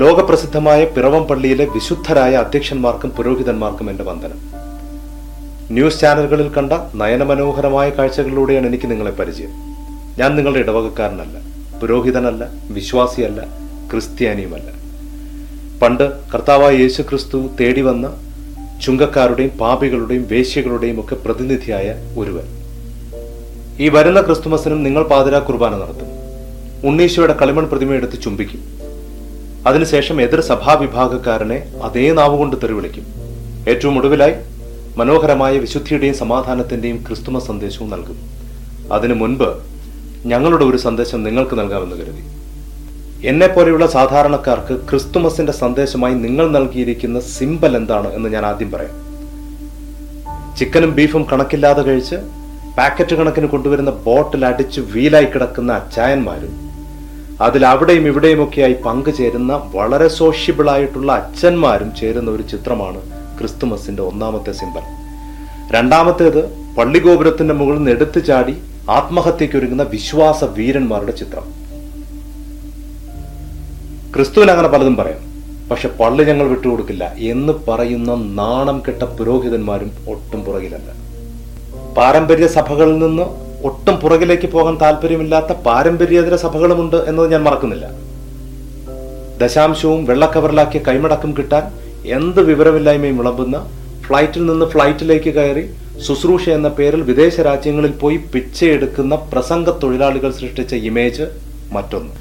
ലോകപ്രസിദ്ധമായ പിറവം പള്ളിയിലെ വിശുദ്ധരായ അധ്യക്ഷന്മാർക്കും പുരോഹിതന്മാർക്കും എന്റെ വന്ദനം. ന്യൂസ് ചാനലുകളിൽ കണ്ട നയനമനോഹരമായ കാഴ്ചകളിലൂടെയാണ് എനിക്ക് നിങ്ങളെ പരിചയം. ഞാൻ നിങ്ങളുടെ ഇടവകക്കാരനല്ല പുരോഹിതനല്ല വിശ്വാസിയല്ല ക്രിസ്ത്യാനിയുമല്ല. പണ്ട് കർത്താവായ യേശു ക്രിസ്തു തേടി വന്ന ചുങ്കക്കാരുടെയും പാപികളുടെയും വേശ്യകളുടെയും ഒക്കെ പ്രതിനിധിയായ ഒരുവൻ. ഈ വരുന്ന ക്രിസ്തുമസിനും നിങ്ങൾ പാതിരാ കുർബാന നടത്തും. ഉണ്ണീശോയുടെ കളിമൺ പ്രതിമ എടുത്ത് ചുംബിക്കും. അതിനുശേഷം എതിർ സഭാവിഭാഗക്കാരനെ അതേ നാവുകൊണ്ട് തെറിവിളിക്കും. ഏറ്റവും ഒടുവിലായി മനോഹരമായ വിശുദ്ധിയുടെയും സമാധാനത്തിന്റെയും ക്രിസ്തുമസ് സന്ദേശവും നൽകും. അതിനു മുൻപ് ഞങ്ങളുടെ ഒരു സന്ദേശം നിങ്ങൾക്ക് നൽകാമെന്ന് കരുതി. എന്നെ പോലെയുള്ള സാധാരണക്കാർക്ക് ക്രിസ്തുമസിന്റെ സന്ദേശമായി നിങ്ങൾ നൽകിയിരിക്കുന്ന സിമ്പൽ എന്താണ് എന്ന് ഞാൻ ആദ്യം പറയാം. ചിക്കനും ബീഫും കണക്കില്ലാതെ കഴിച്ച് പാക്കറ്റ് കണക്കിന് കൊണ്ടുവരുന്ന ബോട്ടിൽ അടിച്ച് വീലായി കിടക്കുന്ന അച്ചായന്മാരും അതിൽ അവിടെയും ഇവിടെയുമൊക്കെയായി പങ്കുചേരുന്ന വളരെ സോഷ്യബിൾ ആയിട്ടുള്ള അച്ഛന്മാരും ചേരുന്ന ഒരു ചിത്രമാണ് ക്രിസ്തുമസിന്റെ ഒന്നാമത്തെ സിംബൽ. രണ്ടാമത്തേത് പള്ളിഗോപുരത്തിന്റെ മുകളിൽ നിന്ന് എടുത്തു ചാടി ആത്മഹത്യയ്ക്കൊരുങ്ങുന്ന വിശ്വാസ വീരന്മാരുടെ ചിത്രം. ക്രിസ്തുവിന് അങ്ങനെ പലതും പറയാം. പക്ഷെ പള്ളി ഞങ്ങൾ വിട്ടുകൊടുക്കില്ല എന്ന് പറയുന്ന നാണം കെട്ട പുരോഹിതന്മാരും ഒട്ടും പുറകിലല്ല. പാരമ്പര്യ സഭകളിൽ നിന്ന് ഒട്ടും പുറകിലേക്ക് പോകാൻ താല്പര്യമില്ലാത്ത പാരമ്പര്യേതര സഭകളുമുണ്ട് എന്നത് ഞാൻ മറക്കുന്നില്ല. ദശാംശവും വെള്ളക്കവറിലാക്കിയ കൈമടക്കം കിട്ടാൻ എന്ത് വിവരമില്ലായ്മയും വിളമ്പുന്ന ഫ്ലൈറ്റിൽ നിന്ന് ഫ്ലൈറ്റിലേക്ക് കയറി ശുശ്രൂഷ എന്ന പേരിൽ വിദേശ രാജ്യങ്ങളിൽ പോയി പിച്ചയെടുക്കുന്ന പ്രസംഗ തൊഴിലാളികൾ സൃഷ്ടിച്ച ഇമേജ് മറ്റൊന്ന്.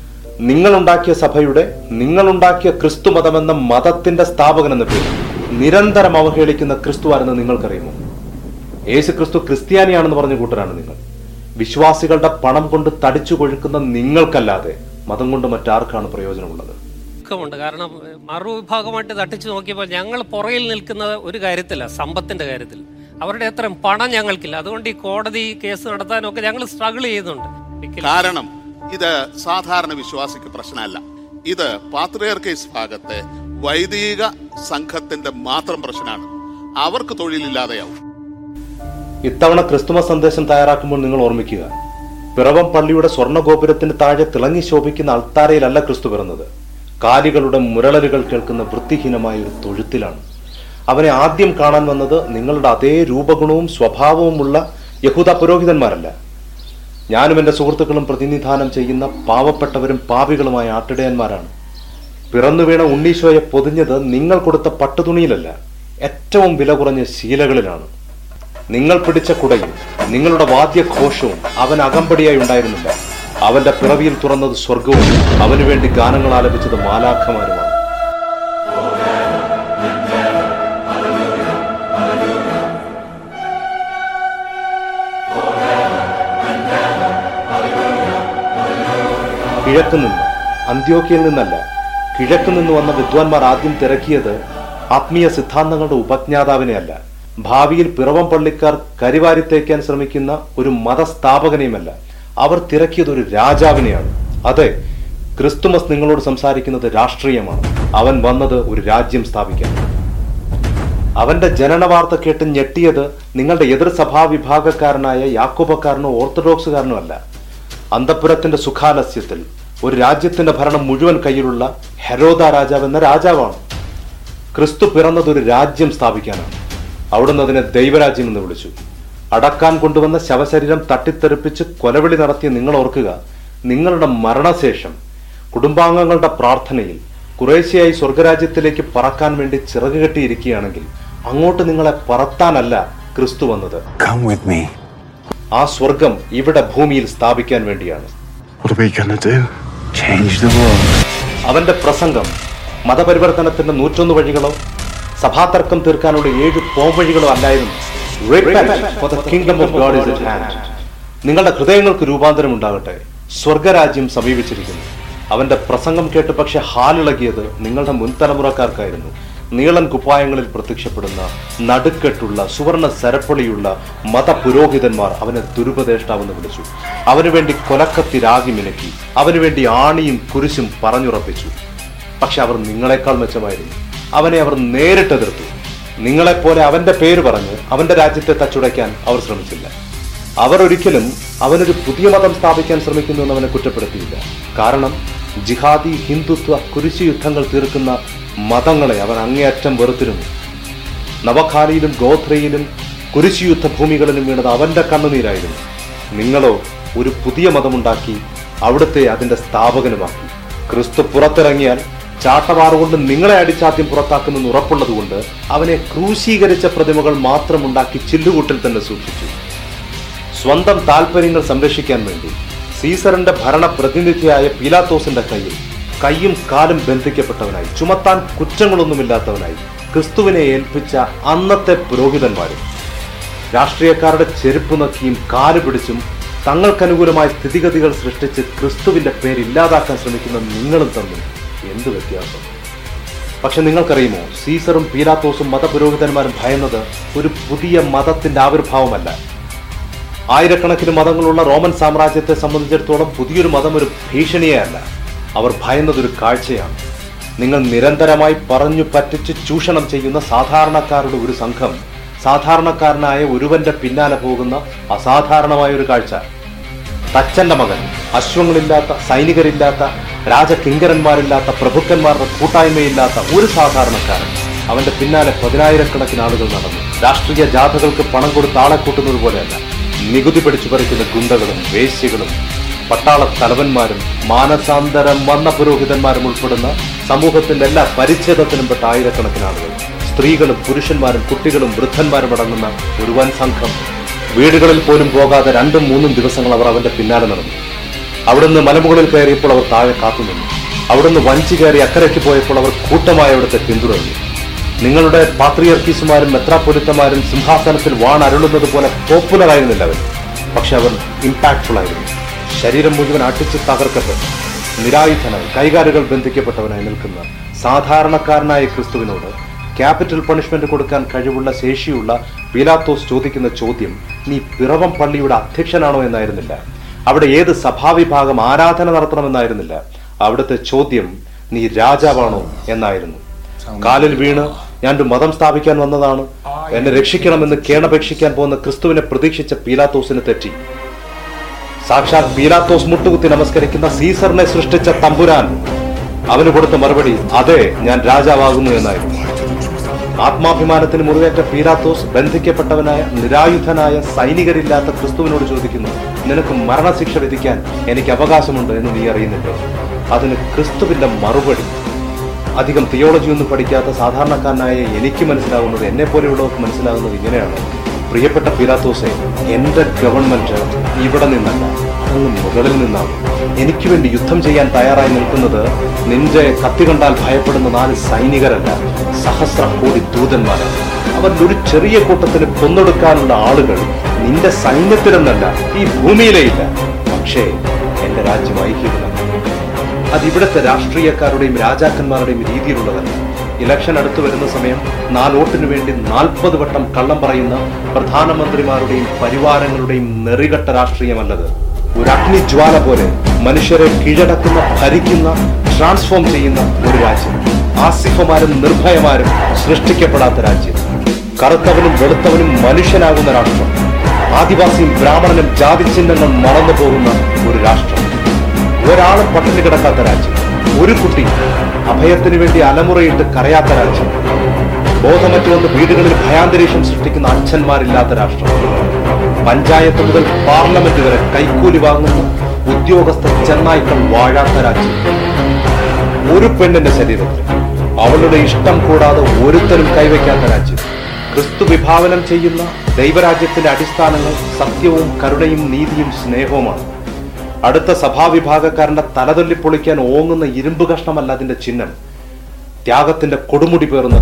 നിങ്ങളുണ്ടാക്കിയ സഭയുടെ നിങ്ങളുണ്ടാക്കിയ ക്രിസ്തു മതമെന്ന മതത്തിന്റെ സ്ഥാപകൻ എന്ന പേര് നിരന്തരം അവഹേളിക്കുന്ന ക്രിസ്തു ആരെന്ന് നിങ്ങൾക്കറിയുമോ? യേശു ക്രിസ്തു ക്രിസ്ത്യാനിയാണെന്ന് പറഞ്ഞ കൂട്ടരാണ് നിങ്ങൾ. വിശ്വാസികളുടെ പണം കൊണ്ട് തടിച്ചു കൊഴുക്കുന്ന നിങ്ങൾക്കല്ലാതെ മതം കൊണ്ട് മറ്റാർക്കാണ് പ്രയോജനമുള്ളത്? ദുഃഖമുണ്ട്. കാരണം മറുവിഭാഗമായിട്ട് തട്ടിച്ചു നോക്കിയപ്പോൾ ഞങ്ങൾ പുറയിൽ നിൽക്കുന്നത് ഒരു കാര്യത്തില്ല സമ്പത്തിന്റെ കാര്യത്തിൽ. അവരുടെ അത്രയും പണം ഞങ്ങൾക്കില്ല. അതുകൊണ്ട് ഈ കോടതി കേസ് നടത്താനൊക്കെ ഞങ്ങൾ സ്ട്രഗിൾ ചെയ്യുന്നുണ്ട്. കാരണം ഇത് സാധാരണ വിശ്വാസിക്ക് പ്രശ്നമല്ല. ഇത് പാത്രിയർക്കേസ് ഭാഗത്തെ വൈദിക സംഘത്തിന്റെ മാത്രം പ്രശ്നമാണ്. അവർക്ക് തൊഴിലില്ലാതെയാവും. ഇത്തവണ ക്രിസ്തുമസ് സന്ദേശം തയ്യാറാക്കുമ്പോൾ നിങ്ങൾ ഓർമ്മിക്കുക. പിറവം പള്ളിയുടെ സ്വർണ ഗോപുരത്തിന് താഴെ തിളങ്ങി ശോഭിക്കുന്ന അൾത്താരയിലല്ല ക്രിസ്തു പിറന്നത്. കാലികളുടെ മുരളലുകൾ കേൾക്കുന്ന വൃത്തിഹീനമായ ഒരു തൊഴുത്തിലാണ്. അവനെ ആദ്യം കാണാൻ വന്നത് നിങ്ങളുടെ അതേ രൂപഗുണവും സ്വഭാവവുമുള്ള യഹൂദ പുരോഹിതന്മാരല്ല. ഞാനും എന്റെ സുഹൃത്തുക്കളും പ്രതിനിധാനം ചെയ്യുന്ന പാവപ്പെട്ടവരും പാവികളുമായ ആട്ടിടയന്മാരാണ്. പിറന്നു വീണ ഉണ്ണീശോയെ പൊതിഞ്ഞത് നിങ്ങൾ കൊടുത്ത പട്ടുതുണിയിലല്ല ഏറ്റവും വില കുറഞ്ഞ ശീലകളിലാണ്. നിങ്ങൾ പിടിച്ച കുടയും നിങ്ങളുടെ വാദ്യഘോഷവും അവൻ അകമ്പടിയായി ഉണ്ടായിരുന്നില്ല. അവന്റെ പിറവിയിൽ തുറന്നത് സ്വർഗവും അവനു വേണ്ടി ഗാനങ്ങൾ ആലപിച്ചത് മാലാഖമാരുമാണ്. കിഴക്ക് നിന്ന് അന്ത്യോക്കിയിൽ നിന്നല്ല കിഴക്ക് നിന്ന് വന്ന വിദ്വാൻമാർ ആദ്യം തിരക്കിയത് ആത്മീയ സിദ്ധാന്തങ്ങളുടെ ഉപജ്ഞാതാവിനെ അല്ല ഭാവിയിൽ പിറവം പള്ളിക്കാർ കരിവാരിത്തേക്കാൻ ശ്രമിക്കുന്ന ഒരു മതസ്ഥാപകനെയുമല്ല. അവർ തിരക്കിയത് ഒരു രാജാവിനെയാണ്. അതെ ക്രിസ്തുമസ് നിങ്ങളോട് സംസാരിക്കുന്നത് രാഷ്ട്രീയമാണ്. അവൻ വന്നത് ഒരു രാജ്യം സ്ഥാപിക്കാൻ. അവന്റെ ജനന വാർത്ത കേട്ട് ഞെട്ടിയത് നിങ്ങളുടെ എതിർ സഭാ വിഭാഗക്കാരനായ യാക്കോബക്കാരനോ ഓർത്തഡോക്സുകാരനോ അല്ല. അന്തപുരത്തിന്റെ സുഖാലസ്യത്തിൽ ഒരു രാജ്യത്തിന്റെ ഭരണം മുഴുവൻ കയ്യിലുള്ള ഹെരോദ രാജാവ് എന്ന രാജാവാണ്. ക്രിസ്തു പിറന്നത് ഒരു രാജ്യം സ്ഥാപിക്കാനാണ്. അവിടുന്ന് അതിനെ ദൈവരാജ്യം എന്ന് വിളിച്ചു അടക്കാൻ കൊണ്ടുവന്ന ശവശരീരം തട്ടിത്തെറിപ്പിച്ച് കൊലവിളി നടത്തിയ നിങ്ങൾ ഓർക്കുക നിങ്ങളുടെ മരണശേഷം കുടുംബാംഗങ്ങളുടെ പ്രാർത്ഥനയിൽ കുറേശ്ശയായി സ്വർഗരാജ്യത്തിലേക്ക് പറക്കാൻ വേണ്ടി ചിറക് കെട്ടിയിരിക്കുകയാണെങ്കിൽ അങ്ങോട്ട് നിങ്ങളെ പറത്താനല്ല ക്രിസ്തു വന്നത്. ആ സ്വർഗം ഇവിടെ ഭൂമിയിൽ സ്ഥാപിക്കാൻ വേണ്ടിയാണ്. അവന്റെ പ്രസംഗം മതപരിവർത്തനത്തിന്റെ നൂറ്റൊന്ന് വഴികളോ സഭാതർക്കം തീർക്കാനുള്ള ഏഴ് പോംവഴികളും അല്ലായിരുന്നു God is at hand. നിങ്ങളുടെ ഹൃദയങ്ങൾക്ക് രൂപാന്തരം ഉണ്ടാകട്ടെ. സ്വർഗരാജ്യം സമീപിച്ചിരിക്കുന്നു. അവന്റെ പ്രസംഗം കേട്ട് പക്ഷെ ഹാലിളകിയത് നിങ്ങളുടെ മുൻതലമുറക്കാർക്കായിരുന്നു. നീളൻ കുപ്പായങ്ങളിൽ പ്രത്യക്ഷപ്പെടുന്ന നടുക്കെട്ടുള്ള സുവർണ സരപ്പളിയുള്ള മതപുരോഹിതന്മാർ അവനെ ദുരുപദേഷ്ടാവെന്ന് വിളിച്ചു. അവനു വേണ്ടി കൊലക്കത്തി രാഗി മിനുക്കി. അവനു വേണ്ടി ആണിയും കുരിശും പറഞ്ഞുറപ്പിച്ചു. പക്ഷെ അവർ നിങ്ങളെക്കാൾ മെച്ചമായിരുന്നു. അവനെ അവർ നേരിട്ടെതിർത്തു. നിങ്ങളെപ്പോലെ അവന്റെ പേര് പറഞ്ഞ് അവന്റെ രാജ്യത്തെ തച്ചുടയ്ക്കാൻ അവർ ശ്രമിച്ചില്ല. അവർ ഒരിക്കലും അവനൊരു പുതിയ മതം സ്ഥാപിക്കാൻ ശ്രമിക്കുന്നു എന്ന് അവനെ കുറ്റപ്പെടുത്തിയില്ല. കാരണം ജിഹാദി ഹിന്ദുത്വ കുരിശു യുദ്ധങ്ങൾ തീർക്കുന്ന മതങ്ങളെ അവൻ അങ്ങേയറ്റം വെറുത്തിരുന്നു. നവഖാലിയിലും ഗോത്രയിലും കുരിശു യുദ്ധ ഭൂമികളിലും വീണത് അവന്റെ കണ്ണുനീരായിരുന്നു. നിങ്ങളോ ഒരു പുതിയ മതമുണ്ടാക്കി അവിടുത്തെ അതിന്റെ സ്ഥാപകനുമാക്കി. ക്രിസ്തു പുറത്തിറങ്ങിയാൽ ചാട്ടവാറുകൊണ്ട് നിങ്ങളെ അടിച്ചാദ്യം പുറത്താക്കുമെന്ന് ഉറപ്പുള്ളതുകൊണ്ട് അവനെ ക്രൂശീകരിച്ച പ്രതിമകൾ മാത്രമുണ്ടാക്കി ചില്ലുകൂട്ടിൽ തന്നെ സൂക്ഷിച്ചു. സ്വന്തം താല്പര്യങ്ങൾ സംരക്ഷിക്കാൻ വേണ്ടി സീസറിന്റെ ഭരണ പ്രതിനിധിയായ പീലാത്തോസിന്റെ കയ്യിൽ കൈയും കാലും ബന്ധിക്കപ്പെട്ടവനായി ചുമത്താൻ കുറ്റങ്ങളൊന്നുമില്ലാത്തവനായി ക്രിസ്തുവിനെ ഏൽപ്പിച്ച അന്നത്തെ പുരോഹിതന്മാരും രാഷ്ട്രീയക്കാരുടെ ചെരുപ്പ് നക്കിയും കാൽ പിടിച്ചും തങ്ങൾക്കനുകൂലമായ സ്ഥിതിഗതികൾ സൃഷ്ടിച്ച് ക്രിസ്തുവിന്റെ പേരില്ലാതാക്കാൻ ശ്രമിക്കുന്ന നിങ്ങളും തമ്മിൽ എന്ത് വ്യത്യാസം? പക്ഷെ നിങ്ങൾക്കറിയുമോ സീസറും പീലാത്തോസും മതപുരോഹിതന്മാരും ഭയന്നത് ഒരു പുതിയ മതത്തിന്റെ ആവിർഭാവമല്ല. ആയിരക്കണക്കിന് മതങ്ങളുള്ള റോമൻ സാമ്രാജ്യത്തെ സംബന്ധിച്ചിടത്തോളം പുതിയൊരു മതം ഒരു ഭീഷണിയേ അല്ല. അവർ ഭയന്നതൊരു കാഴ്ചയാണ്. നിങ്ങൾ നിരന്തരമായി പറഞ്ഞു പറ്റിച്ച് ചൂഷണം ചെയ്യുന്ന സാധാരണക്കാരുടെ ഒരു സംഘം സാധാരണക്കാരനായ ഒരുവന്റെ പിന്നാലെ പോകുന്ന അസാധാരണമായ ഒരു കാഴ്ച. തച്ചന്റെ മകൻ അശ്വങ്ങളില്ലാത്ത സൈനികരില്ലാത്ത രാജകിങ്കരന്മാരില്ലാത്ത പ്രഭുക്കന്മാരുടെ കൂട്ടായ്മയില്ലാത്ത ഒരു സാധാരണക്കാരൻ. അവന്റെ പിന്നാലെ പതിനായിരക്കണക്കിന് ആളുകൾ നടന്നു. രാഷ്ട്രീയ ജാഥകൾക്ക് പണം കൊടുത്ത് ആളെ കൂട്ടുന്നത് പോലെയല്ല. നികുതി പിടിച്ചു പറിക്കുന്ന ഗുണ്ടകളും വേശ്യകളും പട്ടാള തലവന്മാരും മാനസാന്തരം വന്ന പുരോഹിതന്മാരും ഉൾപ്പെടുന്ന സമൂഹത്തിന്റെ എല്ലാ പരിച്ഛേദത്തിനും പെട്ട ആയിരക്കണക്കിന് ആളുകൾ. സ്ത്രീകളും പുരുഷന്മാരും കുട്ടികളും വൃദ്ധന്മാരും അടങ്ങുന്ന ഒരു വൻ സംഘം. വീടുകളിൽ പോലും പോകാതെ രണ്ടും മൂന്നും ദിവസങ്ങൾ അവർ അവന്റെ പിന്നാലെ നടന്നു. അവിടുന്ന് മലമുകളിൽ കയറിയപ്പോൾ അവർ താഴെ കാത്തുനിന്നു അവിടുന്ന് വഞ്ചി കയറി അക്കരയ്ക്ക് പോയപ്പോൾ അവർ കൂട്ടമായി അവിടുത്തെ പിന്തുടർന്നു. നിങ്ങളുടെ പാത്രിയർക്കീസുമാരും മെത്രാപൊലിത്തമാരും സിംഹാസനത്തിൽ വാണരുളുന്നത് പോലെ പോപ്പുലർ ആയിരുന്നില്ല അവർ. പക്ഷെ അവർ ഇമ്പാക്ട്ഫുൾ ആയിരുന്നു. ശരീരം മുഴുവൻ അട്ടിച്ച് തകർക്കപ്പെട്ടു. നിരായുധനായി കൈകാലുകൾ ബന്ധിക്കപ്പെട്ടവനായി നിൽക്കുന്ന സാധാരണക്കാരനായ ക്രിസ്തുവിനോട് ക്യാപിറ്റൽ പണിഷ്മെന്റ് കൊടുക്കാൻ കഴിവുള്ള ശേഷിയുള്ള പീലാത്തോസ് ചോദിക്കുന്ന ചോദ്യം നീ പിറവം പള്ളിയുടെ അധ്യക്ഷനാണോ എന്നായിരുന്നില്ല. അവിടെ ഏത് സഭാവിഭാഗം ആരാധന നടത്തണമെന്നായിരുന്നില്ല. അവിടുത്തെ ചോദ്യം നീ രാജാവാണോ? എന്നായിരുന്നു. കാലിൽ വീണ് ഞാൻ ഒരു മതം സ്ഥാപിക്കാൻ വന്നതാണ്. എന്നെ രക്ഷിക്കണമെന്ന് കേണപേക്ഷിക്കാൻ പോകുന്ന ക്രിസ്തുവിനെ പ്രതീക്ഷിച്ച പീലാത്തോസിന് തെറ്റി. സാക്ഷാൽ പീലാത്തോസ് മുട്ടുകുത്തി നമസ്കരിക്കുന്ന സീസറിനെ സൃഷ്ടിച്ച തമ്പുരാൻ അവന് കൊടുത്ത മറുപടി അതെ ഞാൻ രാജാവാകുന്നു എന്നായിരുന്നു. ആത്മാഭിമാനത്തിന് മുറിവേറ്റ പീലാത്തോസ് ബന്ധിക്കപ്പെട്ടവനായ നിരായുധനായ സൈനികരില്ലാത്ത ക്രിസ്തുവിനോട് ചോദിക്കുന്നു നിനക്ക് മരണശിക്ഷ വിധിക്കാൻ എനിക്ക് അവകാശമുണ്ട് എന്ന് നീ അറിയുന്നില്ലേ അതിന് ക്രിസ്തുവിന്റെ മറുപടി. അധികം തിയോളജി ഒന്നും പഠിക്കാത്ത സാധാരണക്കാരനായ എനിക്ക് മനസ്സിലാകുന്നത് എന്നെ പോലെയുള്ളവർക്ക് മനസ്സിലാകുന്നത് ഇങ്ങനെയാണ്. പ്രിയപ്പെട്ട പിലാത്തോസെ എന്റെ ഗവൺമെന്റ് ഇവിടെ നിന്നല്ല അങ്ങ് മുകളിൽ നിന്നാണ്. എനിക്ക് വേണ്ടി യുദ്ധം ചെയ്യാൻ തയ്യാറായി നിൽക്കുന്നത് നിന്റെ കത്തി കണ്ടാൽ ഭയപ്പെടുന്ന നാല് സൈനികരല്ല സഹസ്ര കോടി ദൂതന്മാരാണ്. അവരിൽ ഒരു ചെറിയ കൂട്ടത്തിന് കൊന്നൊടുക്കാനുള്ള ആളുകൾ നിന്റെ സൈന്യത്തിലെന്നല്ല ഈ ഭൂമിയിലേ ഇല്ല പക്ഷേ എന്റെ രാജ്യം ഐക്യമില്ല അത് ഇവിടുത്തെ രാഷ്ട്രീയക്കാരുടെയും രാജാക്കന്മാരുടെയും രീതിയിലുള്ളതല്ല. ഇലക്ഷൻ അടുത്തു വരുന്ന സമയം നാലോട്ടിനു വേണ്ടി നാൽപ്പത് വട്ടം കള്ളം പറയുന്ന പ്രധാനമന്ത്രിമാരുടെയും പരിവാരങ്ങളുടെയും നെറികെട്ട രാഷ്ട്രീയമല്ലത്. ഒരു അഗ്നിജ്വാല പോലെ മനുഷ്യരെ കീഴടക്കുന്ന ഭരിക്കുന്ന ട്രാൻസ്ഫോം ചെയ്യുന്ന ഒരു രാജ്യം. ആസിഫമാരും നിർഭയമാരും സൃഷ്ടിക്കപ്പെടാത്ത രാജ്യം. കറുത്തവനും വെളുത്തവനും മനുഷ്യനാകുന്ന രാഷ്ട്രം. ആദിവാസിയും ബ്രാഹ്മണനും ജാതി ചിഹ്നങ്ങൾ മറന്നു പോകുന്ന ഒരു രാഷ്ട്രം. ഒരാളും പട്ടിണി കിടക്കാത്ത രാജ്യം. ഒരു കുട്ടി അഭയത്തിന് വേണ്ടി അലമുറയിട്ട് കരയാത്ത രാജ്യം. ബോധമറ്റു വന്ന് വീടുകളിൽ ഭയാന്തരീക്ഷം സൃഷ്ടിക്കുന്ന അച്ഛന്മാരില്ലാത്ത രാഷ്ട്രം. പഞ്ചായത്ത് മുതൽ പാർലമെന്റ് വരെ കൈക്കൂലി വാങ്ങുന്ന ഉദ്യോഗസ്ഥ ചെന്നായ്ക്കൾ വാഴാത്ത രാജ്യം. ഒരു പെണ്ണിന്റെ ശരീരത്തിൽ അവളുടെ ഇഷ്ടം കൂടാതെ ഒരുത്തരും കൈവയ്ക്കാത്ത രാജ്യം. ക്രിസ്തു വിഭാവനം ചെയ്യുന്ന ദൈവരാജ്യത്തിന്റെ അടിസ്ഥാനങ്ങൾ സത്യവും കരുണയും നീതിയും സ്നേഹവുമാണ്. അടുത്ത സഭാവിഭാഗക്കാരന്റെ തലതൊല്ലി പൊളിക്കാൻ ഓങ്ങുന്ന ഇരുമ്പ് കഷ്ണമല്ല അതിന്റെ ചിഹ്നം. ത്യാഗത്തിന്റെ കൊടുമുടി പേറുന്ന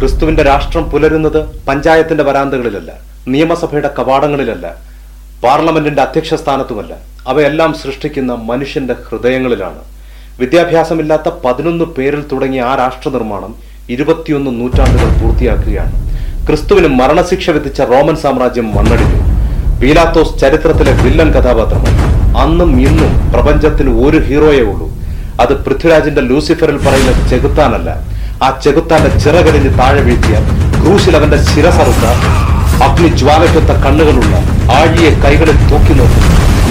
ക്രിസ്തുവിന്റെ രാഷ്ട്രം പുലരുന്നത് പഞ്ചായത്തിന്റെ വരാന്തകളിലല്ല നിയമസഭയുടെ കവാടങ്ങളിലല്ല പാർലമെന്റിന്റെ അധ്യക്ഷ സ്ഥാനത്തുമല്ല അവയെല്ലാം സൃഷ്ടിക്കുന്ന മനുഷ്യന്റെ ഹൃദയങ്ങളിലാണ്. വിദ്യാഭ്യാസമില്ലാത്ത പതിനൊന്ന് പേരിൽ തുടങ്ങിയ ആ രാഷ്ട്ര നിർമ്മാണം ഇരുപത്തിയൊന്ന് നൂറ്റാണ്ടുകൾ പൂർത്തിയാക്കുകയാണ്. ക്രിസ്തുവിന് മരണശിക്ഷ വിധിച്ച റോമൻ സാമ്രാജ്യം മണ്ണടിഞ്ഞു പീലാത്തോസ് ചരിത്രത്തിലെ വില്ലൻ കഥാപാത്രമാണ് അന്നും ഇന്നും പ്രപഞ്ചത്തിന് ഒരു ഹീറോയേ ഉള്ളൂ. അത് പൃഥ്വിരാജിന്റെ ലൂസിഫറിൽ പറയുന്ന ചെകുത്താനല്ല. ആ ചെകുത്താന്റെ ചിറകടിഞ്ഞ് താഴെ വീഴ്ത്തിയ ക്രൂശിൽ അവന്റെ ശിരസറുത്ത ആ അഗ്നി ജ്വാലക്കൊത്ത കണ്ണുകളുള്ള ആഴിയെ കൈകളിൽ തൂക്കി നോക്കും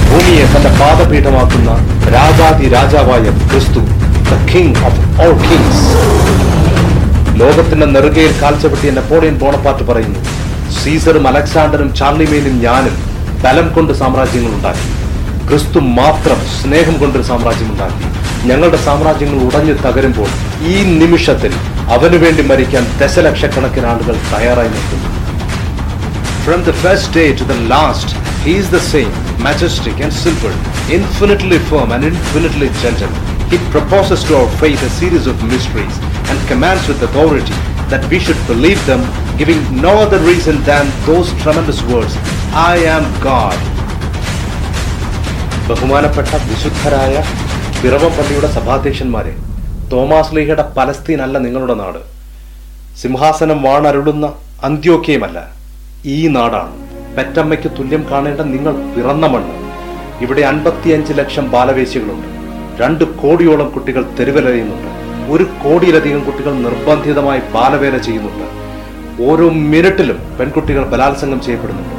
ഭൂമിയെ തന്റെ പാദപീഠമാക്കുന്ന രാജാതി രാജാവായ ക്രിസ്തു the king of all kings ലോകത്തിന്റെ നെറുകയിൽ കാഴ്ചപ്പെട്ടിയ നെപ്പോളിയൻ ബോണപ്പാർട്ട് പറയുന്നു സീസറും അലക്സാണ്ടറും ചാർലിമേനും ഞാനും ബലം കൊണ്ട് സാമ്രാജ്യങ്ങൾ ഉണ്ടാക്കി. ക്രിസ്തു മാത്രം സ്നേഹം കൊണ്ടൊരു സാമ്രാജ്യം ഉണ്ടാക്കി. ഞങ്ങളുടെ സാമ്രാജ്യങ്ങൾ ഉടഞ്ഞു തകരുമ്പോൾ ഈ നിമിഷത്തിൽ അവനു വേണ്ടി മരിക്കാൻ ദശലക്ഷക്കണക്കിന് ആളുകൾ തയ്യാറായി നിൽക്കുന്നു. From the first day to the last, he is the same, majestic and simple, infinitely firm and infinitely gentle. He proposes to our faith a series of mysteries and commands with authority that we should believe them, giving no other reason than those tremendous words, I am God. ബഹുമാനപ്പെട്ട വിശുദ്ധരായ പിറവപ്പള്ളിയുടെ സഭാധ്യക്ഷന്മാരെ Thomas ലീഹയുടെ Palestine അല്ല നിങ്ങളുടെ നാട് സിംഹാസനം വാണരുളുന്ന അന്ത്യോക്യയുമല്ല ഈ നാടാണ് പെറ്റമ്മയ്ക്ക് തുല്യം കാണേണ്ട നിങ്ങൾ പിറന്ന മണ്ണ് ഇവിടെ അൻപത്തിയഞ്ച് ലക്ഷം ബാലവേശികളുണ്ട് രണ്ട് കോടിയോളം കുട്ടികൾ തെരുവിലറിയുന്നുണ്ട് ഒരു കോടിയിലധികം കുട്ടികൾ നിർബന്ധിതമായി ബാലവേല ചെയ്യുന്നുണ്ട്. ഓരോ മിനിറ്റിലും പെൺകുട്ടികൾ ബലാത്സംഗം ചെയ്യപ്പെടുന്നുണ്ട്.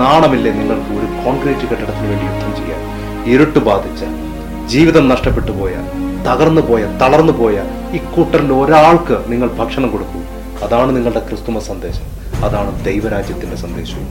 നാണമില്ലേ നിങ്ങൾക്ക് ഒരു കോൺക്രീറ്റ് കെട്ടിടത്തിന് വേണ്ടി യുദ്ധം ചെയ്യാൻ? ഇരുട്ട് ബാധിച്ച ജീവിതം നഷ്ടപ്പെട്ടു പോയ തകർന്നു പോയ തളർന്നു പോയ ഇക്കൂട്ടറിൽ ഒരാൾക്ക് നിങ്ങൾ ഭക്ഷണം കൊടുക്കൂ. അതാണ് നിങ്ങളുടെ ക്രിസ്തുമസ് സന്ദേശം. അതാണ് ദൈവരാജ്യത്തിന്റെ സന്ദേശവും.